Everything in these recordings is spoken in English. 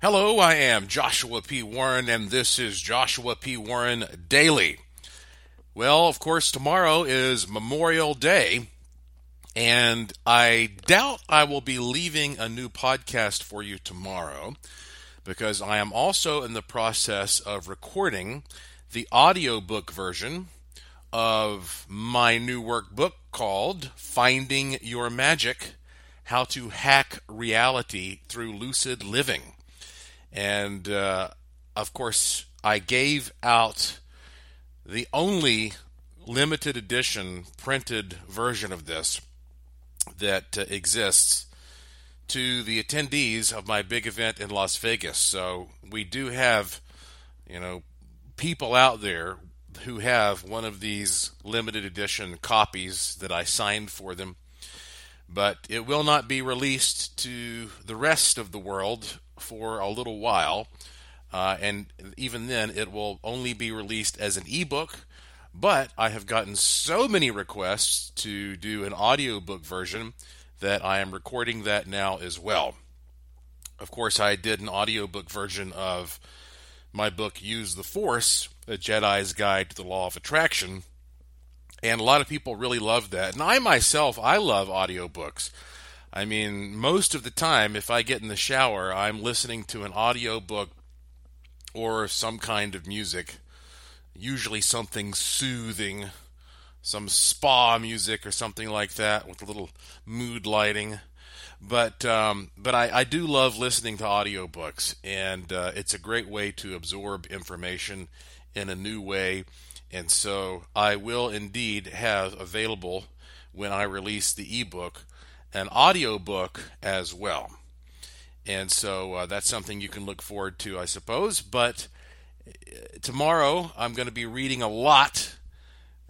Hello, I am Joshua P. Warren, and this is Joshua P. Warren Daily. Well, of course, tomorrow is Memorial Day, and I doubt I will be leaving a new podcast for you tomorrow because I am also in the process of recording the audiobook version of my new workbook called Finding Your Magic How to Hack Reality Through Lucid Living. And uh, of course, I gave out the only limited edition printed version of this that uh, exists to the attendees of my big event in Las Vegas. So we do have, you know, people out there who have one of these limited edition copies that I signed for them. But it will not be released to the rest of the world for a little while. Uh, and even then, it will only be released as an ebook. But I have gotten so many requests to do an audiobook version that I am recording that now as well. Of course, I did an audiobook version of my book, Use the Force A Jedi's Guide to the Law of Attraction. And a lot of people really loved that. And I myself, I love audiobooks. I mean, most of the time, if I get in the shower, I'm listening to an audiobook or some kind of music, usually something soothing, some spa music or something like that with a little mood lighting. But um, but I, I do love listening to audiobooks, and uh, it's a great way to absorb information in a new way. And so I will indeed have available when I release the ebook an audiobook as well. And so uh, that's something you can look forward to, I suppose. But uh, tomorrow I'm going to be reading a lot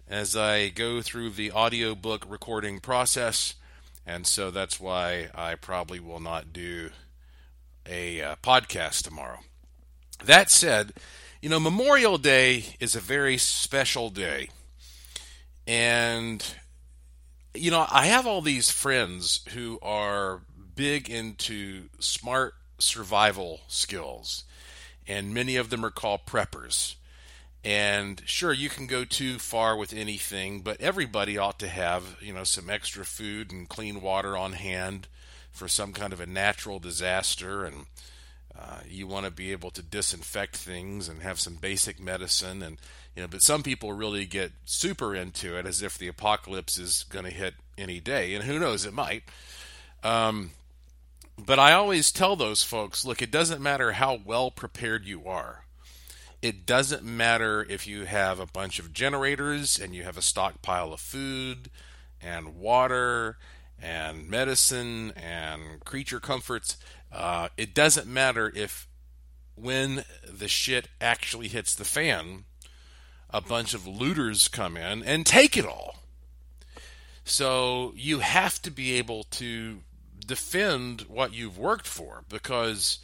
as I go through the audiobook recording process. And so that's why I probably will not do a uh, podcast tomorrow. That said, you know, Memorial Day is a very special day. And you know, I have all these friends who are big into smart survival skills, and many of them are called preppers. And sure, you can go too far with anything, but everybody ought to have, you know, some extra food and clean water on hand for some kind of a natural disaster. And uh, you want to be able to disinfect things and have some basic medicine. And you know, but some people really get super into it as if the apocalypse is going to hit any day, and who knows, it might. Um, but I always tell those folks, look, it doesn't matter how well prepared you are. It doesn't matter if you have a bunch of generators and you have a stockpile of food and water and medicine and creature comforts. Uh, it doesn't matter if when the shit actually hits the fan, a bunch of looters come in and take it all. So you have to be able to defend what you've worked for because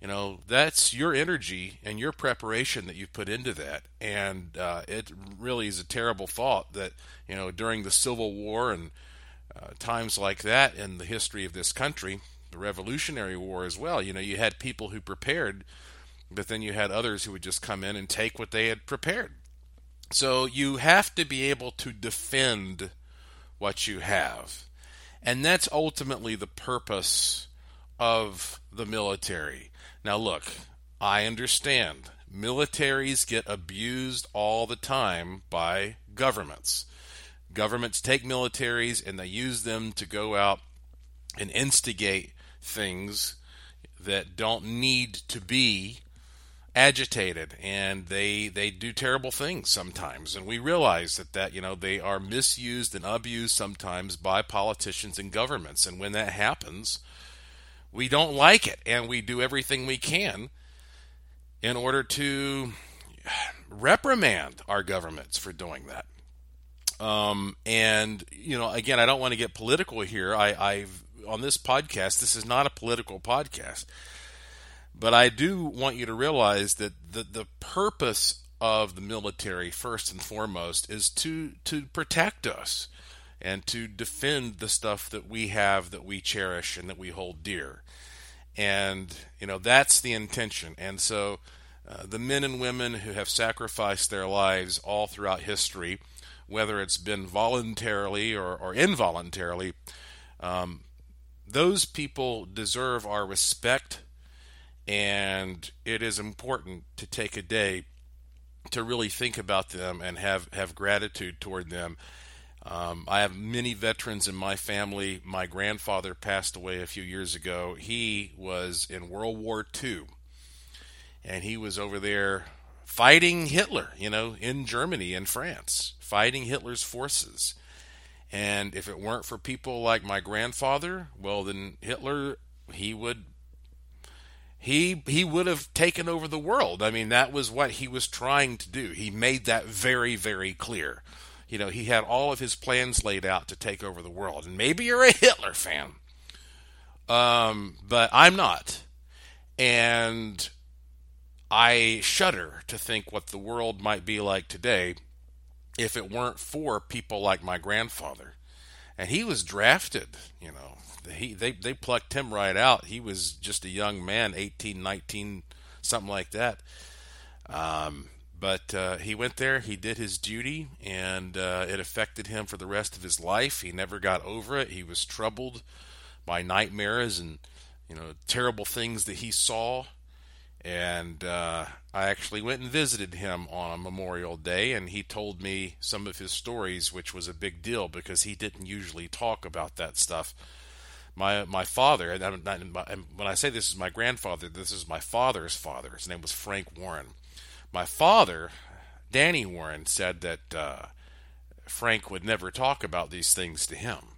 you know that's your energy and your preparation that you've put into that and uh, it really is a terrible thought that you know during the civil war and uh, times like that in the history of this country the revolutionary war as well you know you had people who prepared but then you had others who would just come in and take what they had prepared so you have to be able to defend what you have. And that's ultimately the purpose of the military. Now, look, I understand militaries get abused all the time by governments. Governments take militaries and they use them to go out and instigate things that don't need to be agitated and they they do terrible things sometimes. And we realize that that you know they are misused and abused sometimes by politicians and governments. And when that happens we don't like it and we do everything we can in order to reprimand our governments for doing that. Um, and you know again i don't want to get political here. I i've on this podcast this is not a political podcast but I do want you to realize that the, the purpose of the military, first and foremost, is to, to protect us and to defend the stuff that we have that we cherish and that we hold dear. And, you know, that's the intention. And so uh, the men and women who have sacrificed their lives all throughout history, whether it's been voluntarily or, or involuntarily, um, those people deserve our respect. And it is important to take a day to really think about them and have, have gratitude toward them. Um, I have many veterans in my family. My grandfather passed away a few years ago. He was in World War II, and he was over there fighting Hitler, you know, in Germany and France, fighting Hitler's forces. And if it weren't for people like my grandfather, well, then Hitler, he would he he would have taken over the world. I mean, that was what he was trying to do. He made that very very clear. You know, he had all of his plans laid out to take over the world. And maybe you're a Hitler fan. Um, but I'm not. And I shudder to think what the world might be like today if it weren't for people like my grandfather. And he was drafted, you know, he they they plucked him right out. He was just a young man, 18, 19, something like that. Um, but uh, he went there, he did his duty, and uh, it affected him for the rest of his life. He never got over it. He was troubled by nightmares and you know terrible things that he saw. And uh, I actually went and visited him on a Memorial Day, and he told me some of his stories, which was a big deal because he didn't usually talk about that stuff my my father, and when I say this is my grandfather, this is my father's father. His name was Frank Warren. My father, Danny Warren, said that uh, Frank would never talk about these things to him,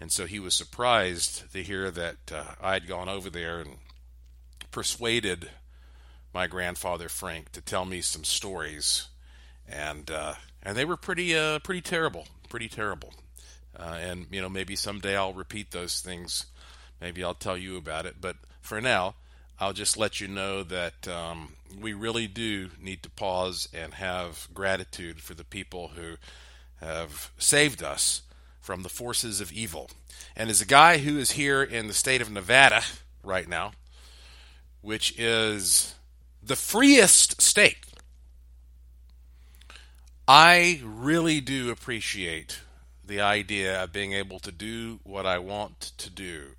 and so he was surprised to hear that uh, I had gone over there and persuaded my grandfather Frank to tell me some stories, and uh, and they were pretty uh, pretty terrible, pretty terrible. Uh, and you know maybe someday I'll repeat those things. Maybe I'll tell you about it. But for now, I'll just let you know that um, we really do need to pause and have gratitude for the people who have saved us from the forces of evil. And as a guy who is here in the state of Nevada right now, which is the freest state, I really do appreciate the idea of being able to do what I want to do.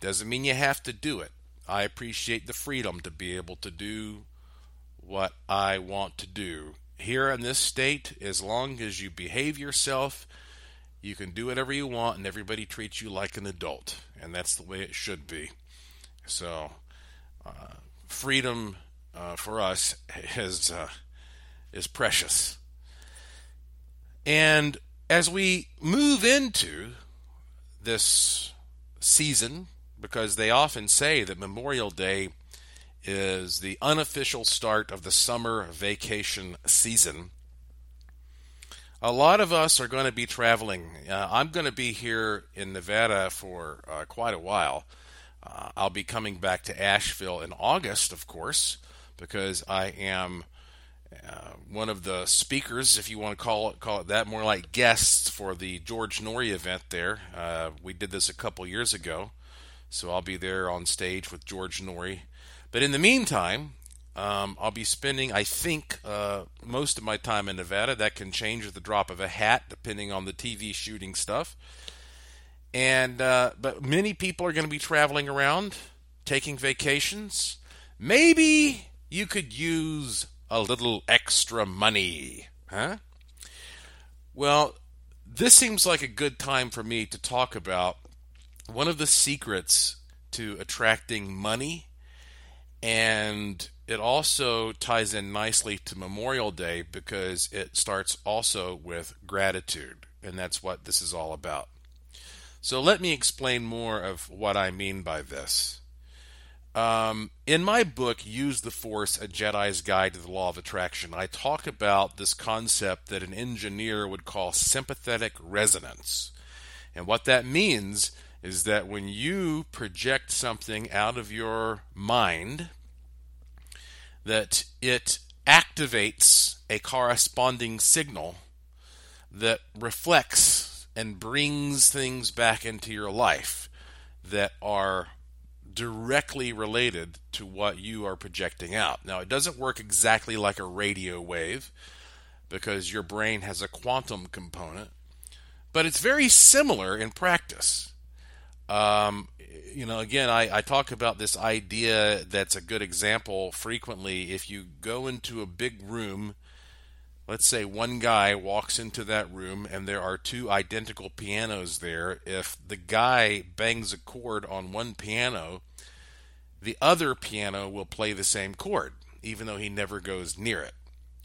Doesn't mean you have to do it. I appreciate the freedom to be able to do what I want to do. Here in this state, as long as you behave yourself, you can do whatever you want and everybody treats you like an adult. And that's the way it should be. So, uh, freedom uh, for us is, uh, is precious. And as we move into this season, because they often say that Memorial Day is the unofficial start of the summer vacation season. A lot of us are going to be traveling. Uh, I'm going to be here in Nevada for uh, quite a while. Uh, I'll be coming back to Asheville in August, of course, because I am uh, one of the speakers, if you want to call it call it that, more like guests for the George Noory event. There, uh, we did this a couple years ago, so I'll be there on stage with George Noory. But in the meantime, um, I'll be spending, I think, uh, most of my time in Nevada. That can change at the drop of a hat, depending on the TV shooting stuff. And uh, but many people are going to be traveling around, taking vacations. Maybe you could use a little extra money, huh? Well, this seems like a good time for me to talk about one of the secrets to attracting money, and it also ties in nicely to Memorial Day because it starts also with gratitude, and that's what this is all about. So, let me explain more of what I mean by this. Um, in my book, Use the Force A Jedi's Guide to the Law of Attraction, I talk about this concept that an engineer would call sympathetic resonance. And what that means is that when you project something out of your mind, that it activates a corresponding signal that reflects and brings things back into your life that are directly related to what you are projecting out. Now, it doesn't work exactly like a radio wave because your brain has a quantum component, but it's very similar in practice. Um, you know, again, I, I talk about this idea that's a good example frequently. If you go into a big room, let's say one guy walks into that room and there are two identical pianos there. If the guy bangs a chord on one piano, the other piano will play the same chord, even though he never goes near it.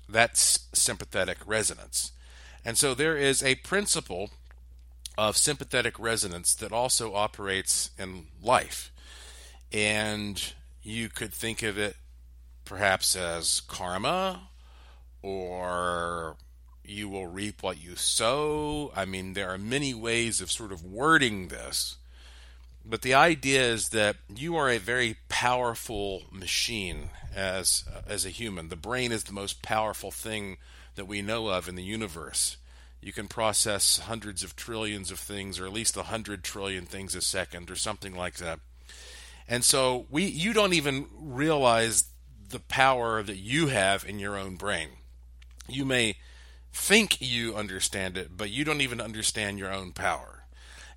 That's sympathetic resonance. And so there is a principle of sympathetic resonance that also operates in life. And you could think of it perhaps as karma or you will reap what you sow. I mean, there are many ways of sort of wording this. But the idea is that you are a very powerful machine as as a human. The brain is the most powerful thing that we know of in the universe you can process hundreds of trillions of things or at least hundred trillion things a second or something like that and so we you don't even realize the power that you have in your own brain you may think you understand it but you don't even understand your own power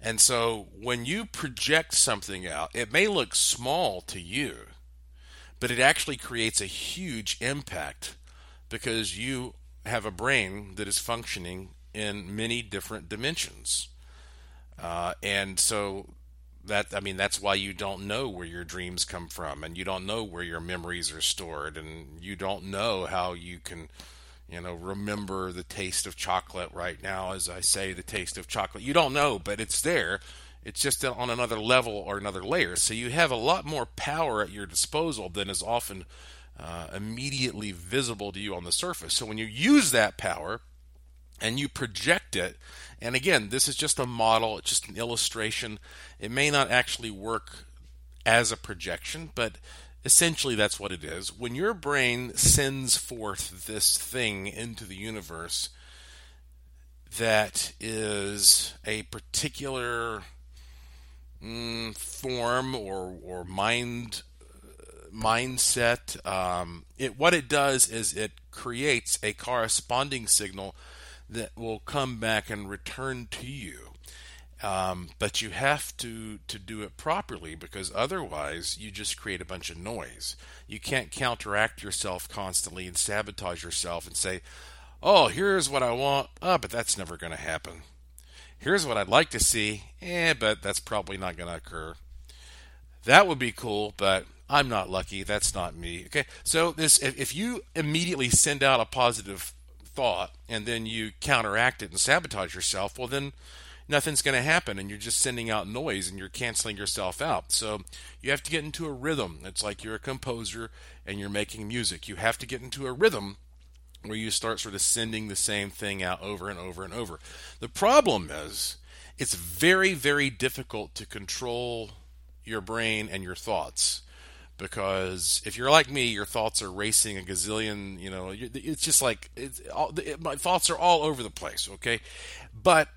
and so when you project something out it may look small to you but it actually creates a huge impact because you have a brain that is functioning in many different dimensions. Uh, and so that I mean that's why you don't know where your dreams come from and you don't know where your memories are stored and you don't know how you can you know remember the taste of chocolate right now as I say the taste of chocolate you don't know but it's there it's just on another level or another layer so you have a lot more power at your disposal than is often uh, immediately visible to you on the surface so when you use that power and you project it. And again, this is just a model, it's just an illustration. It may not actually work as a projection, but essentially that's what it is. When your brain sends forth this thing into the universe that is a particular mm, form or, or mind mindset, um, it what it does is it creates a corresponding signal that will come back and return to you. Um, but you have to to do it properly because otherwise you just create a bunch of noise. You can't counteract yourself constantly and sabotage yourself and say, "Oh, here's what I want." Oh, but that's never going to happen. Here's what I'd like to see. Eh, but that's probably not going to occur. That would be cool, but I'm not lucky. That's not me. Okay, so this if, if you immediately send out a positive thought and then you counteract it and sabotage yourself, well, then nothing's going to happen and you're just sending out noise and you're canceling yourself out. So you have to get into a rhythm. It's like you're a composer and you're making music. You have to get into a rhythm where you start sort of sending the same thing out over and over and over. The problem is it's very, very difficult to control your brain and your thoughts because if you're like me, your thoughts are racing a gazillion. You know, it's just like it's all, it, my thoughts are all over the place. Okay, but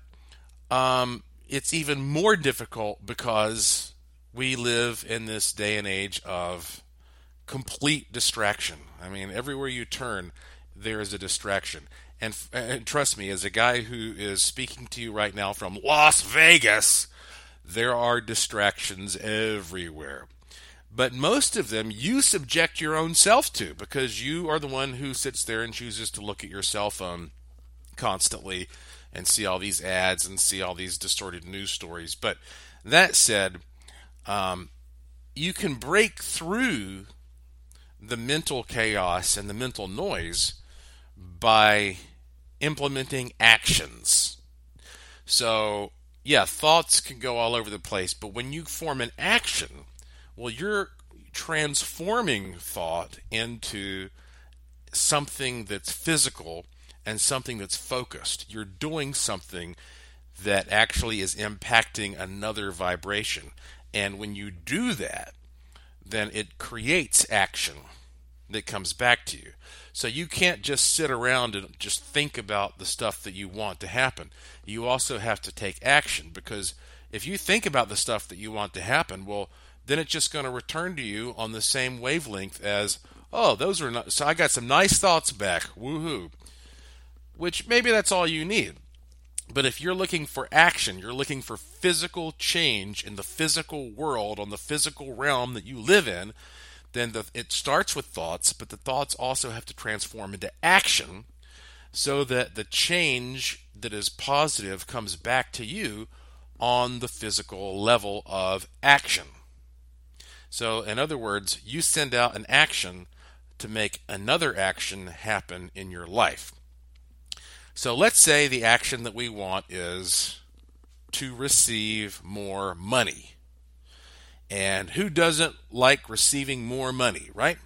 um, it's even more difficult because we live in this day and age of complete distraction. I mean, everywhere you turn, there is a distraction. And, and trust me, as a guy who is speaking to you right now from Las Vegas, there are distractions everywhere but most of them you subject your own self to because you are the one who sits there and chooses to look at your cell phone constantly and see all these ads and see all these distorted news stories. But that said, um, you can break through the mental chaos and the mental noise by implementing actions. So, yeah, thoughts can go all over the place, but when you form an action, well, you're transforming thought into something that's physical and something that's focused. You're doing something that actually is impacting another vibration. And when you do that, then it creates action that comes back to you. So you can't just sit around and just think about the stuff that you want to happen. You also have to take action because if you think about the stuff that you want to happen, well, then it's just going to return to you on the same wavelength as, oh, those are not, so I got some nice thoughts back. Woohoo. Which maybe that's all you need. But if you're looking for action, you're looking for physical change in the physical world, on the physical realm that you live in, then the, it starts with thoughts, but the thoughts also have to transform into action so that the change that is positive comes back to you on the physical level of action. So, in other words, you send out an action to make another action happen in your life. So, let's say the action that we want is to receive more money. And who doesn't like receiving more money, right?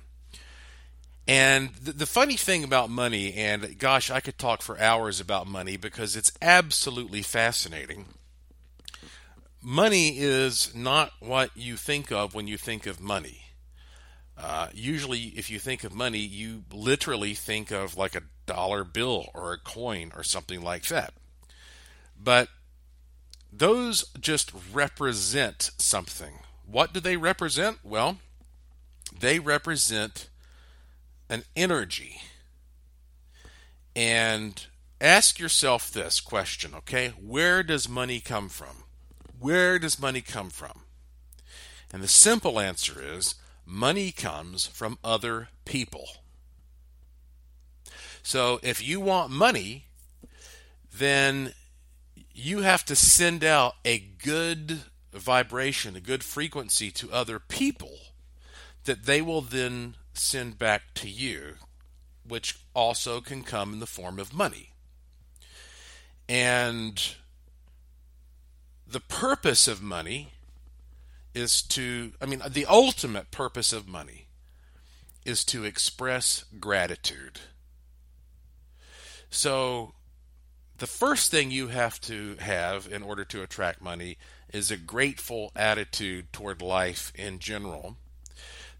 And the, the, funny thing about money, and gosh, I could talk for hours about money because it's absolutely fascinating. Money is not what you think of when you think of money. Uh, usually, if you think of money, you literally think of like a dollar bill or a coin or something like that. But those just represent something. What do they represent? Well, they represent an energy. And ask yourself this question, okay? Where does money come from? Where does money come from? And the simple answer is money comes from other people. So if you want money, then you have to send out a good vibration, a good frequency to other people that they will then send back to you, which also can come in the form of money. And the purpose of money is to, I mean, the ultimate purpose of money is to express gratitude. So, the first thing you have to have in order to attract money is a grateful attitude toward life in general.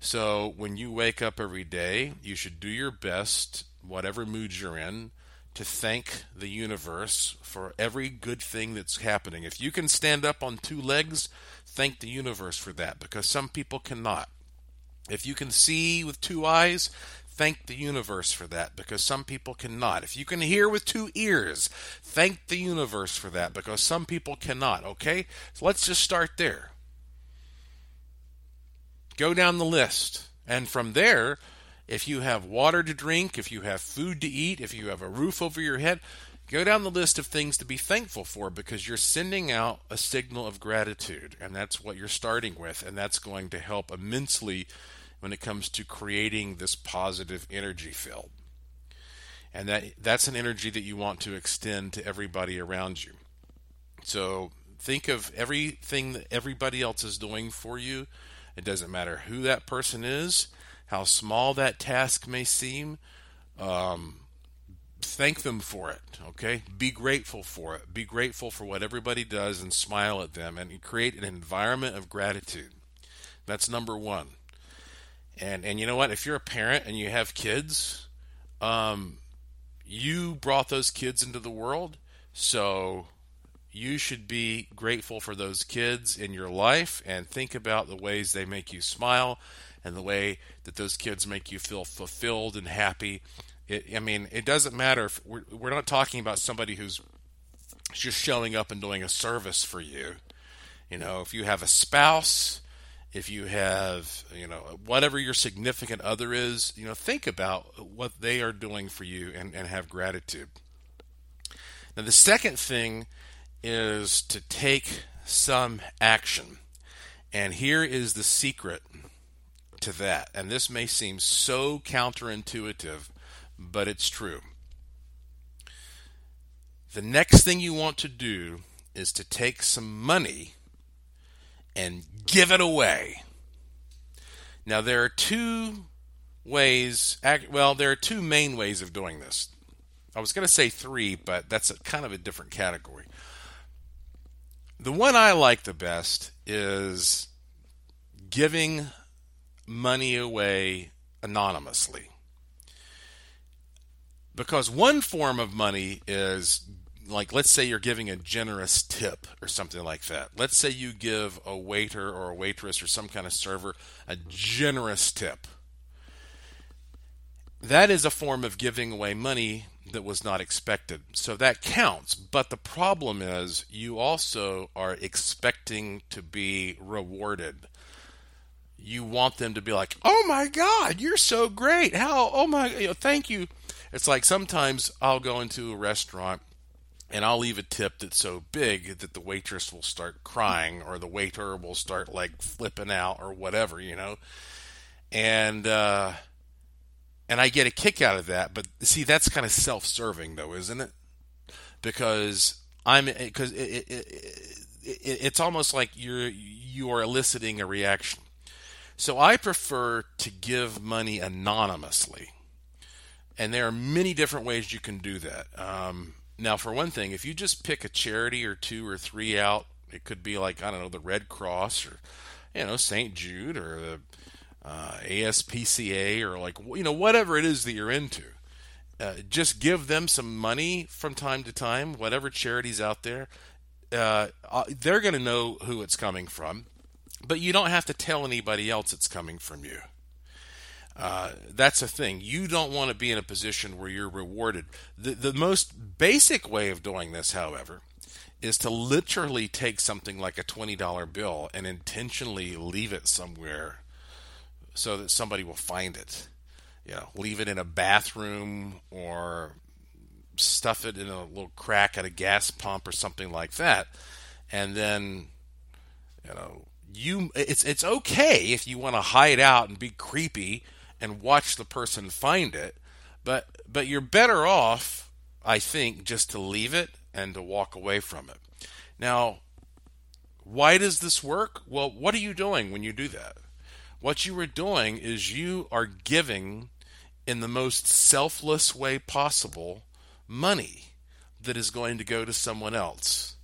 So when you wake up every day, you should do your best, whatever mood you're in, to thank the universe for every good thing that's happening. If you can stand up on two legs, thank the universe for that because some people cannot. If you can see with two eyes, thank the universe for that because some people cannot. If you can hear with two ears, thank the universe for that because some people cannot. Okay? So let's just start there. Go down the list. And from there, if you have water to drink, if you have food to eat, if you have a roof over your head, go down the list of things to be thankful for because you're sending out a signal of gratitude. And that's what you're starting with. And that's going to help immensely when it comes to creating this positive energy field. And that that's an energy that you want to extend to everybody around you. So think of everything that everybody else is doing for you it doesn't matter who that person is, how small that task may seem. Um, thank them for it, okay? Be grateful for it. Be grateful for what everybody does and smile at them and create an environment of gratitude. That's number one. And and you know what? If you're a parent and you have kids, um, you brought those kids into the world, so you should be grateful for those kids in your life and think about the ways they make you smile and the way that those kids make you feel fulfilled and happy. It, I mean, it doesn't matter if we're, we're not talking about somebody who's just showing up and doing a service for you. You know, if you have a spouse, if you have, you know, whatever your significant other is, you know, think about what they are doing for you and, and have gratitude. Now, the second thing is to take some action. And here is the secret to that. And this may seem so counterintuitive, but it's true. The next thing you want to do is to take some money and give it away. Now, there are two ways, well, there are two main ways of doing this. I was going to say three, but that's a, kind of a different category. The one I like the best is giving money away anonymously. Because one form of money is like let's say you're giving a generous tip or something like that. Let's say you give a waiter or a waitress or some kind of server a generous tip. That is a form of giving away money that was not expected. So that counts. But the problem is you also are expecting to be rewarded. You want them to be like, "Oh my god, you're so great. How? Oh my, you know, thank you." It's like sometimes I'll go into a restaurant and I'll leave a tip that's so big that the waitress will start crying or the waiter will start like flipping out or whatever, you know. And uh and I get a kick out of that, but see that's kind of self-serving though, isn't it? Because I'm because it, it, it, it's almost like you're you are eliciting a reaction. So I prefer to give money anonymously. And there are many different ways you can do that. Um, now, for one thing, if you just pick a charity or two or three out, it could be like, I don't know, the Red Cross or, you know, St. Jude or the uh, ASPCA or like, you know, whatever it is that you're into. Uh, just give them some money from time to time, whatever charities out there. Uh, uh they're going to know who it's coming from, but you don't have to tell anybody else it's coming from you. Uh, that's a thing. You don't want to be in a position where you're rewarded. The, the most basic way of doing this, however, is to literally take something like a $20 bill and intentionally leave it somewhere so that somebody will find it. You know, leave it in a bathroom or stuff it in a little crack at a gas pump or something like that. And then, you know, you it's it's okay if you want to hide out and be creepy and watch the person find it. But but you're better off, I think, just to leave it and to walk away from it. Now, why does this work? Well, what are you doing when you do that? What you are doing is you are giving in the most selfless way possible money that is going to go to someone else.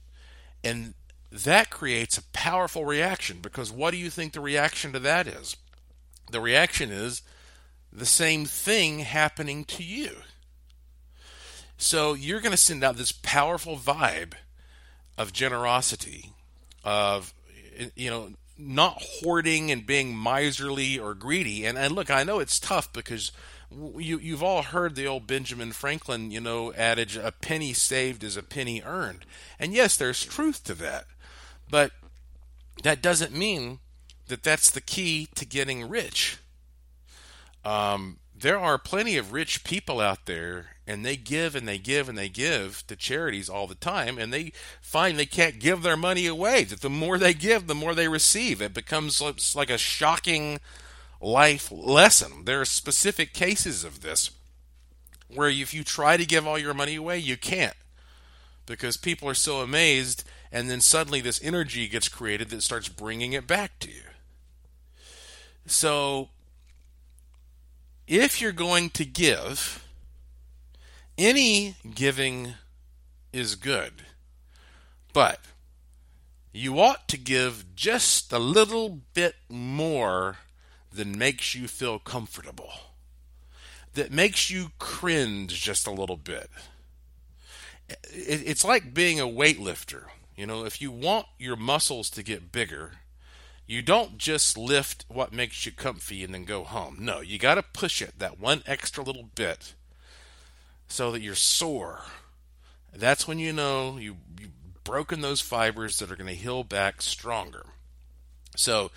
And that creates a powerful reaction because what do you think the reaction to that is? The reaction is the same thing happening to you. So you're going to send out this powerful vibe of generosity, of, you know, not hoarding and being miserly or greedy. And, and look, I know it's tough because you, you've all heard the old Benjamin Franklin, you know, adage, a penny saved is a penny earned. And yes, there's truth to that. But that doesn't mean that that's the key to getting rich. Um, there are plenty of rich people out there and they give and they give and they give to charities all the time and they find they can't give their money away. That the more they give the more they receive. It becomes like a shocking life lesson. There are specific cases of this where if you try to give all your money away you can't because people are so amazed and then suddenly this energy gets created that starts bringing it back to you. So if you're going to give, any giving is good, but you ought to give just a little bit more than makes you feel comfortable, that makes you cringe just a little bit. It's like being a weightlifter. You know, if you want your muscles to get bigger, you don't just lift what makes you comfy and then go home. No, you got to push it that one extra little bit so that you're sore. That's when you know you, you've broken those fibers that are going to heal back stronger. So,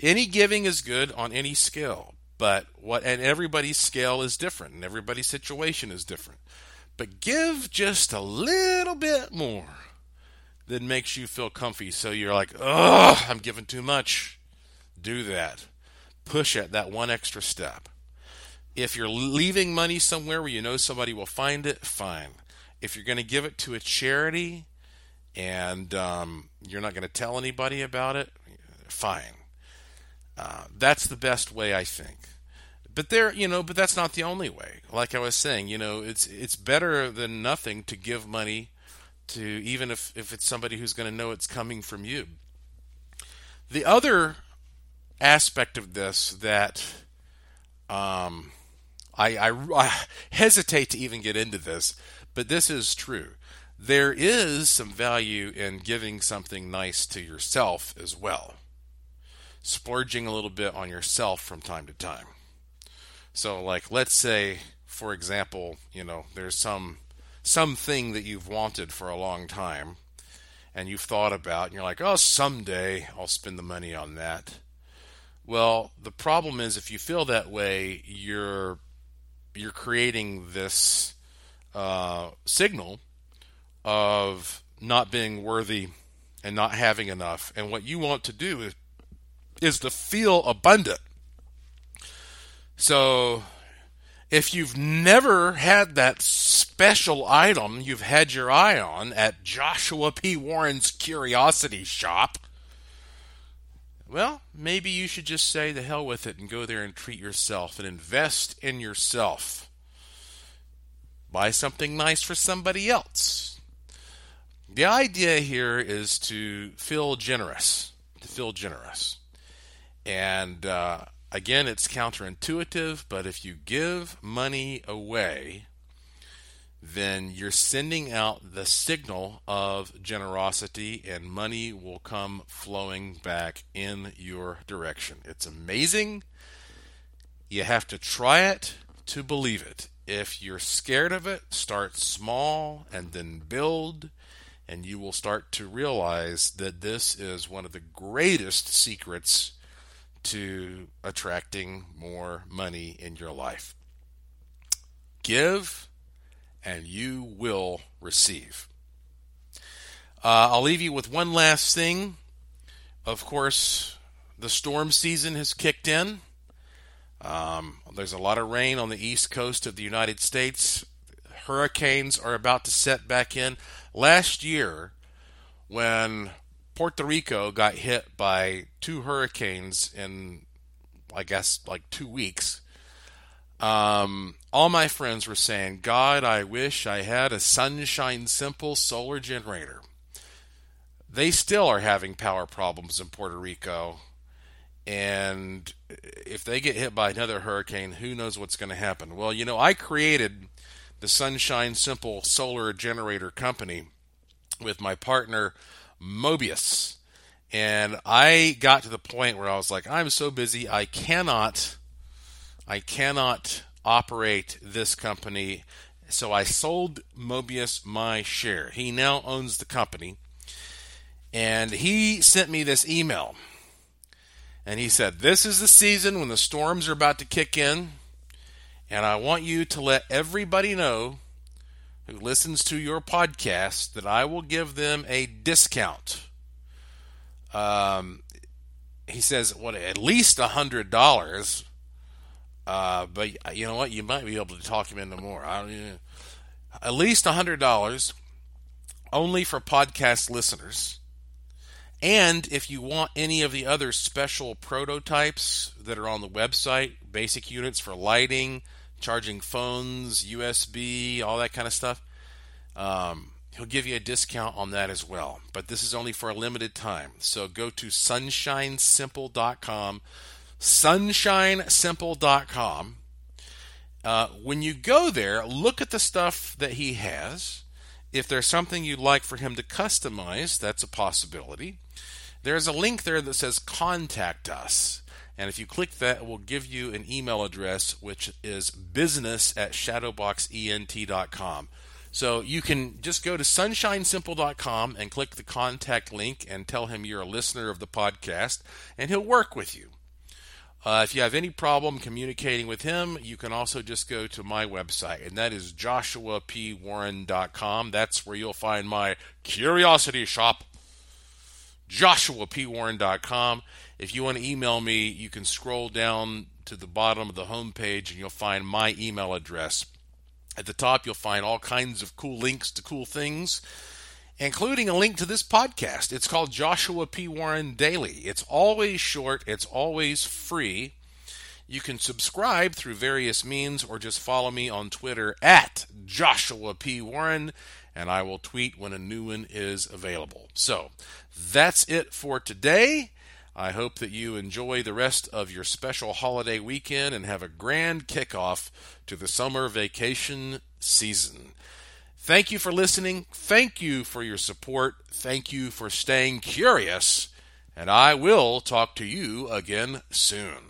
any giving is good on any scale, but what and everybody's scale is different and everybody's situation is different. But give just a little bit more that makes you feel comfy. So you're like, oh, I'm giving too much. Do that. Push it that one extra step. If you're leaving money somewhere where you know somebody will find it, fine. If you're going to give it to a charity and um, you're not going to tell anybody about it, fine. Uh, that's the best way, I think. But there, you know, but that's not the only way. Like I was saying, you know, it's it's better than nothing to give money to even if, if it's somebody who's going to know it's coming from you. The other aspect of this that um, I, I, I hesitate to even get into this, but this is true. There is some value in giving something nice to yourself as well, splurging a little bit on yourself from time to time. So, like, let's say, for example, you know, there's some something that you've wanted for a long time and you've thought about and you're like, "Oh, someday I'll spend the money on that." Well, the problem is if you feel that way, you're you're creating this uh, signal of not being worthy and not having enough. And what you want to do is, is to feel abundant. So if you've never had that special item you've had your eye on at Joshua P. Warren's Curiosity Shop, well, maybe you should just say the hell with it and go there and treat yourself and invest in yourself. Buy something nice for somebody else. The idea here is to feel generous, to feel generous. And uh, again, it's counterintuitive, but if you give money away, then you're sending out the signal of generosity and money will come flowing back in your direction. It's amazing. You have to try it to believe it. If you're scared of it, start small and then build, and you will start to realize that this is one of the greatest secrets to attracting more money in your life. Give and you will receive. Uh, I'll leave you with one last thing. Of course, the storm season has kicked in. Um, there's a lot of rain on the east coast of the United States. Hurricanes are about to set back in. Last year, when Puerto Rico got hit by two hurricanes in, I guess, like two weeks, um, all my friends were saying, God, I wish I had a Sunshine Simple solar generator. They still are having power problems in Puerto Rico. And if they get hit by another hurricane, who knows what's going to happen? Well, you know, I created the Sunshine Simple Solar Generator Company with my partner, Mobius. And I got to the point where I was like, I'm so busy, I cannot I cannot operate this company. So I sold Mobius my share. He now owns the company. And he sent me this email. And he said, This is the season when the storms are about to kick in. And I want you to let everybody know who listens to your podcast that I will give them a discount. Um, he says, what, at least a hundred dollars uh, but you know what? You might be able to talk him into more. I don't, you know, at least a hundred dollars, only for podcast listeners. And if you want any of the other special prototypes that are on the website, basic units for lighting, charging phones, USB, all that kind of stuff, um, he'll give you a discount on that as well. But this is only for a limited time. So go to sunshinesimple.com sunshinesimple.com. Uh, when you go there, look at the stuff that he has. If there's something you'd like for him to customize, that's a possibility. There's a link there that says contact us. And if you click that, it will give you an email address, which is business at shadowboxent.com. So you can just go to sunshinesimple.com and click the contact link and tell him you're a listener of the podcast, and he'll work with you. Uh, if you have any problem communicating with him, you can also just go to my website, and that is joshuapwarren.com. That's where you'll find my curiosity shop, joshuapwarren.com. If you want to email me, you can scroll down to the bottom of the homepage and you'll find my email address. At the top, you'll find all kinds of cool links to cool things including a link to this podcast. It's called Joshua P. Warren Daily. It's always short, it's always free. You can subscribe through various means or just follow me on Twitter at Joshua P. Warren, and I will tweet when a new one is available. So that's it for today. I hope that you enjoy the rest of your special holiday weekend and have a grand kickoff to the summer vacation season. Thank you for listening. Thank you for your support. Thank you for staying curious. And I will talk to you again soon.